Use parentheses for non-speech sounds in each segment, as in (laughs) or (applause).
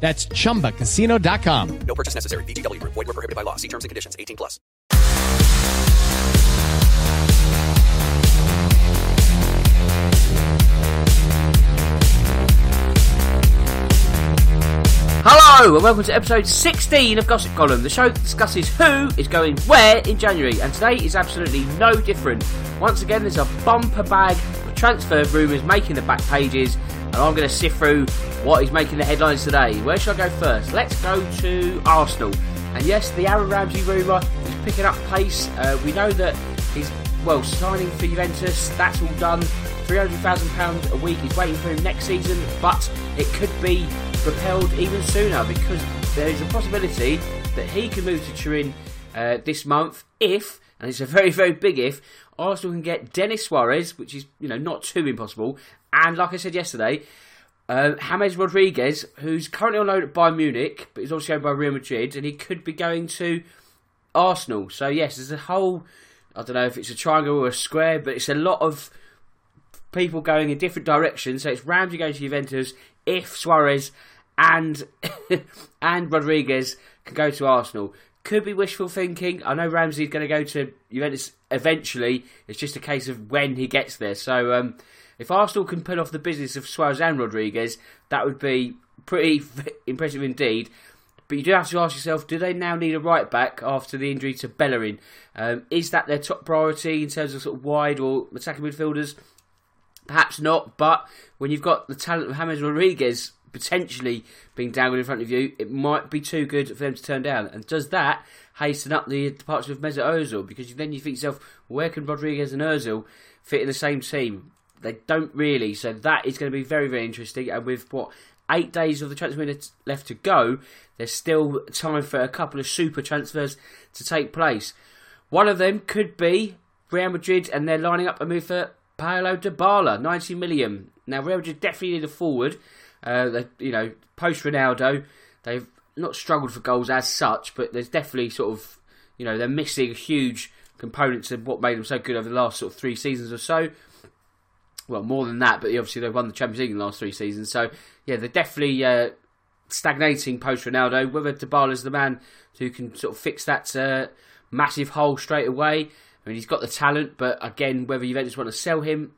That's chumbacasino.com. No purchase necessary. VGW Group. Void were prohibited by law. See terms and conditions. 18 plus. Hello and welcome to episode 16 of Gossip Column, the show that discusses who is going where in January, and today is absolutely no different. Once again, there's a bumper bag of transfer rumours making the back pages, and I'm going to sift through what is making the headlines today. Where should I go first? Let's go to Arsenal. And yes, the Aaron Ramsey rumour is picking up pace. Uh, we know that he's, well, signing for Juventus, that's all done. £300,000 a week is waiting for him next season, but it could be propelled even sooner because there is a possibility that he can move to Turin uh, this month if, and it's a very, very big if, Arsenal can get Denis Suarez, which is, you know, not too impossible, and like I said yesterday, uh, James Rodriguez, who's currently on loan at Bayern Munich, but he's also owned by Real Madrid, and he could be going to Arsenal. So yes, there's a whole, I don't know if it's a triangle or a square, but it's a lot of people going in different directions. So it's Ramsey going to Juventus if Suarez and (laughs) and Rodriguez can go to Arsenal. Could be wishful thinking. I know Ramsey's going to go to Juventus eventually. It's just a case of when he gets there. So um, if Arsenal can pull off the business of Suarez and Rodriguez, that would be pretty (laughs) impressive indeed. But you do have to ask yourself, do they now need a right back after the injury to Bellerin? Um, is that their top priority in terms of sort of wide or attacking midfielders? Perhaps not, but when you've got the talent of James Rodriguez potentially being dangled in front of you, it might be too good for them to turn down. And does that hasten up the departure of Mesut Ozil? Because then you think yourself, where can Rodriguez and Ozil fit in the same team? They don't really, so that is going to be very, very interesting. And with what eight days of the transfer window left to go, there's still time for a couple of super transfers to take place. One of them could be Real Madrid, and they're lining up a move for Paulo Dybala, 90 million. Now, Real Madrid definitely need a forward. Uh, they, you know, post Ronaldo, they've not struggled for goals as such, but there's definitely sort of, you know, they're missing huge components of what made them so good over the last sort of three seasons or so. Well, more than that, but obviously they've won the Champions League in the last three seasons. So, yeah, they're definitely uh, stagnating post Ronaldo. Whether Dybala's the man who can sort of fix that uh, massive hole straight away. I mean, he's got the talent, but again, whether Juventus want to sell him,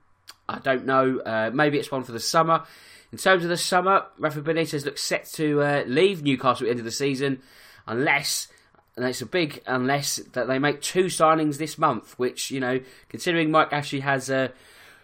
I don't know. Uh, maybe it's one for the summer. In terms of the summer, Rafa Benitez looks set to uh, leave Newcastle at the end of the season, unless, and it's a big unless, that they make two signings this month, which, you know, considering Mike Ashley has uh,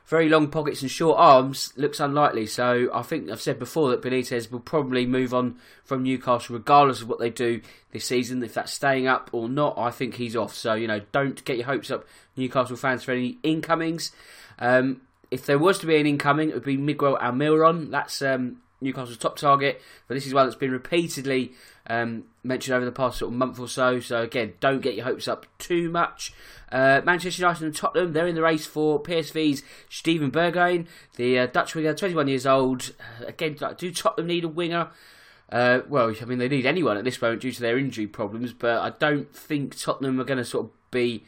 very long pockets and short arms, looks unlikely. So I think I've said before that Benitez will probably move on from Newcastle regardless of what they do this season. If that's staying up or not, I think he's off. So, you know, don't get your hopes up, Newcastle fans, for any incomings. Um, if there was to be an incoming, it would be Miguel Almiron. That's um, Newcastle's top target, but this is one that's been repeatedly um, mentioned over the past sort of month or so. So again, don't get your hopes up too much. Uh, Manchester United and Tottenham, they're in the race for PSV's Steven Bergwijn, the uh, Dutch winger, 21 years old. Uh, again, do Tottenham need a winger? Uh, well, I mean, they need anyone at this moment due to their injury problems, but I don't think Tottenham are going to sort of be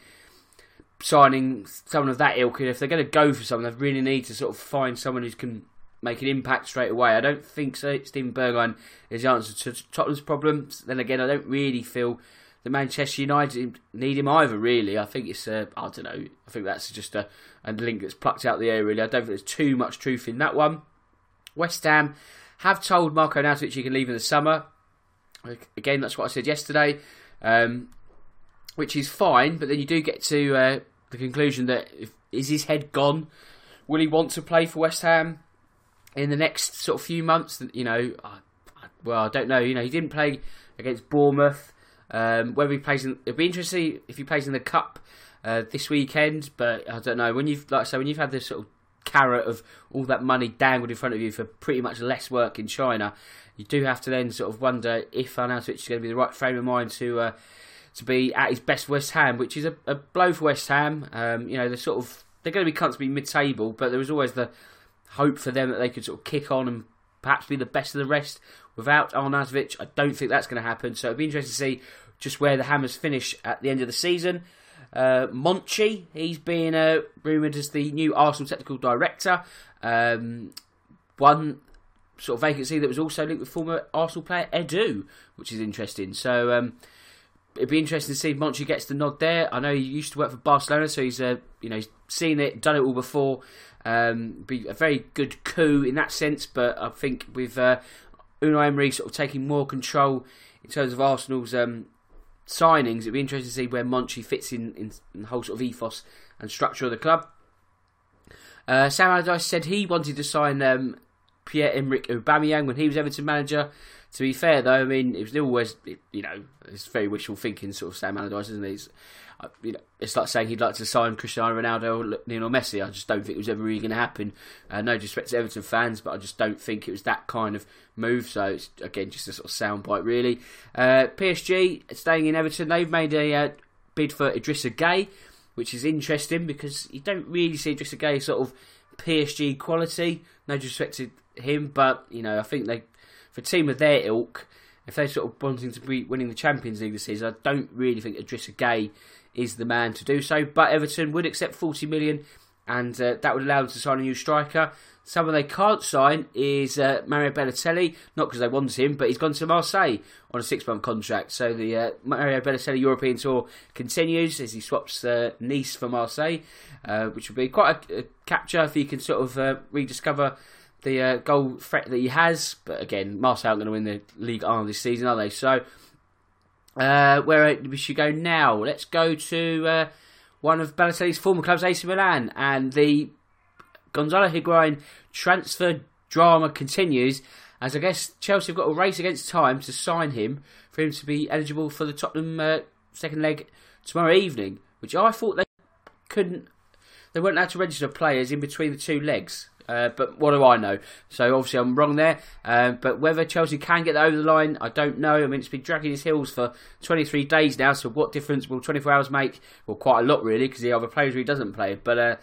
signing someone of that ilk. And if they're going to go for someone, they really need to sort of find someone who can make an impact straight away. I don't think so. Steven Bergwijn is the answer to Tottenham's problems. Then again, I don't really feel that Manchester United need him either. Really, I think it's uh, I don't know. I think that's just a, a link that's plucked out the air. Really, I don't think there's too much truth in that one. West Ham have told Marco Arnautovic he can leave in the summer. Again, that's what I said yesterday, um, which is fine. But then you do get to uh, the conclusion that if, is his head gone? Will he want to play for West Ham in the next sort of few months? You know, I, I, well, I don't know. You know, he didn't play against Bournemouth. Um, whether he plays in, it'd be interesting if he plays in the cup uh, this weekend. But I don't know when you've like I say when you've had this sort of carrot of all that money dangled in front of you for pretty much less work in China, you do have to then sort of wonder if Arnautovic is going to be the right frame of mind to uh, to be at his best West Ham, which is a, a blow for West Ham. Um, you know, they're sort of they're going to be constantly mid-table, but there was always the hope for them that they could sort of kick on and perhaps be the best of the rest without Arnautovic. I don't think that's going to happen, so it'll be interesting to see just where the Hammers finish at the end of the season. Uh, Monchi, he's been uh, rumoured as the new Arsenal technical director. Um, one sort of vacancy that was also linked with former Arsenal player Edu, which is interesting. So um, it'd be interesting to see if Monchi gets the nod there. I know he used to work for Barcelona, so he's uh, you know seen it, done it all before. Um, be a very good coup in that sense, but I think with uh, Unai Emery sort of taking more control in terms of Arsenal's um, signings, it'd be interesting to see where Monchi fits in, in, in the whole sort of ethos and structure of the club. Uh, Sam Allardyce said he wanted to sign um, Pierre-Emerick Aubameyang when he was Everton manager. To be fair, though, I mean, it was always, you know, it's very wishful thinking, sort of Sam Allardyce, isn't it? It's, uh, you know, it's like saying he'd like to sign Cristiano Ronaldo or Lionel Messi. I just don't think it was ever really going to happen. Uh, no disrespect to Everton fans, but I just don't think it was that kind of move. So it's again just a sort of soundbite, really. Uh, PSG staying in Everton, they've made a uh, bid for Idrissa Gueye, which is interesting because you don't really see Idrissa Gueye sort of PSG quality. No disrespect to him, but you know I think they for a team of their ilk, if they're sort of wanting to be winning the Champions League this season, I don't really think Idrissa Gueye is the man to do so. But Everton would accept 40 million, and uh, that would allow them to sign a new striker. Someone they can't sign is uh, Mario Balotelli, not because they want him, but he's gone to Marseille on a six-month contract. So the uh, Mario Balotelli European tour continues as he swaps uh, Nice for Marseille, uh, which would be quite a, a, capture if he can sort of uh, rediscover the uh, goal threat that he has. But again, Marseille aren't going to win the Ligue 1 this season, are they? So uh, where we should go now? Let's go to uh, one of Balotelli's former clubs, AC Milan, and the Gonzalo Higuain transfer drama continues. As I guess Chelsea have got a race against time to sign him for him to be eligible for the Tottenham uh, second leg tomorrow evening, which I thought they couldn't. They weren't allowed to register players in between the two legs. Uh, but what do I know? So obviously I'm wrong there. Uh, but whether Chelsea can get over the line, I don't know. I mean, it's been dragging his heels for 23 days now. So what difference will 24 hours make? Well, quite a lot really, because he either plays or he doesn't play. But uh,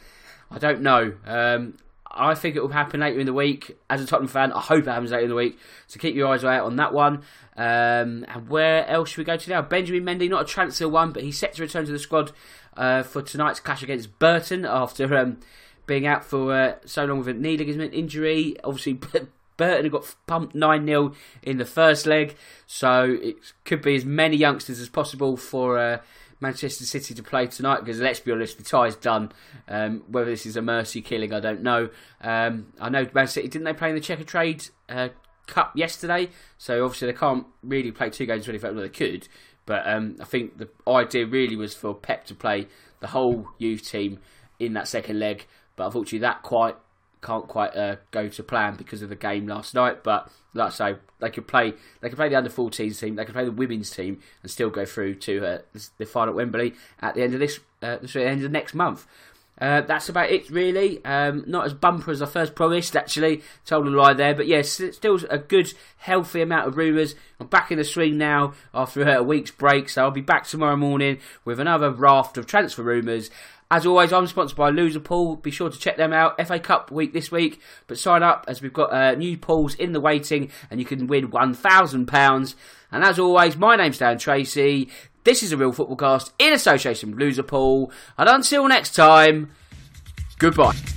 I don't know. Um, I think it will happen later in the week. As a Tottenham fan, I hope it happens later in the week. So keep your eyes out on that one. Um, and where else should we go to now? Benjamin Mendy, not a transfer one, but he's set to return to the squad uh, for tonight's clash against Burton after. Um, being out for uh, so long with a knee ligament injury. Obviously, (laughs) Burton got pumped 9 0 in the first leg, so it could be as many youngsters as possible for uh, Manchester City to play tonight because let's be honest, the tie's done. Um, whether this is a mercy killing, I don't know. Um, I know Man City, didn't they play in the Checkatrade uh, Cup yesterday? So obviously they can't really play two games 25. Well, they could, but um, I think the idea really was for Pep to play the whole youth team in that second leg but unfortunately, that quite can't quite uh, go to plan because of the game last night. But like I say, they could play they could play the under 14s team, they could play the women's team, and still go through to uh, the final at Wembley at the end of this, uh, the end of next month. Uh, that's about it, really. Um, not as bumper as I first promised, actually. Told a lie there. But yes, still a good, healthy amount of rumours. I'm back in the swing now after a week's break. So I'll be back tomorrow morning with another raft of transfer rumours. As always, I'm sponsored by Loserpool. Be sure to check them out. FA Cup week this week, but sign up as we've got uh, new pools in the waiting, and you can win one thousand pounds. And as always, my name's Dan Tracy. This is a real football cast in association with Loserpool. And until next time, goodbye.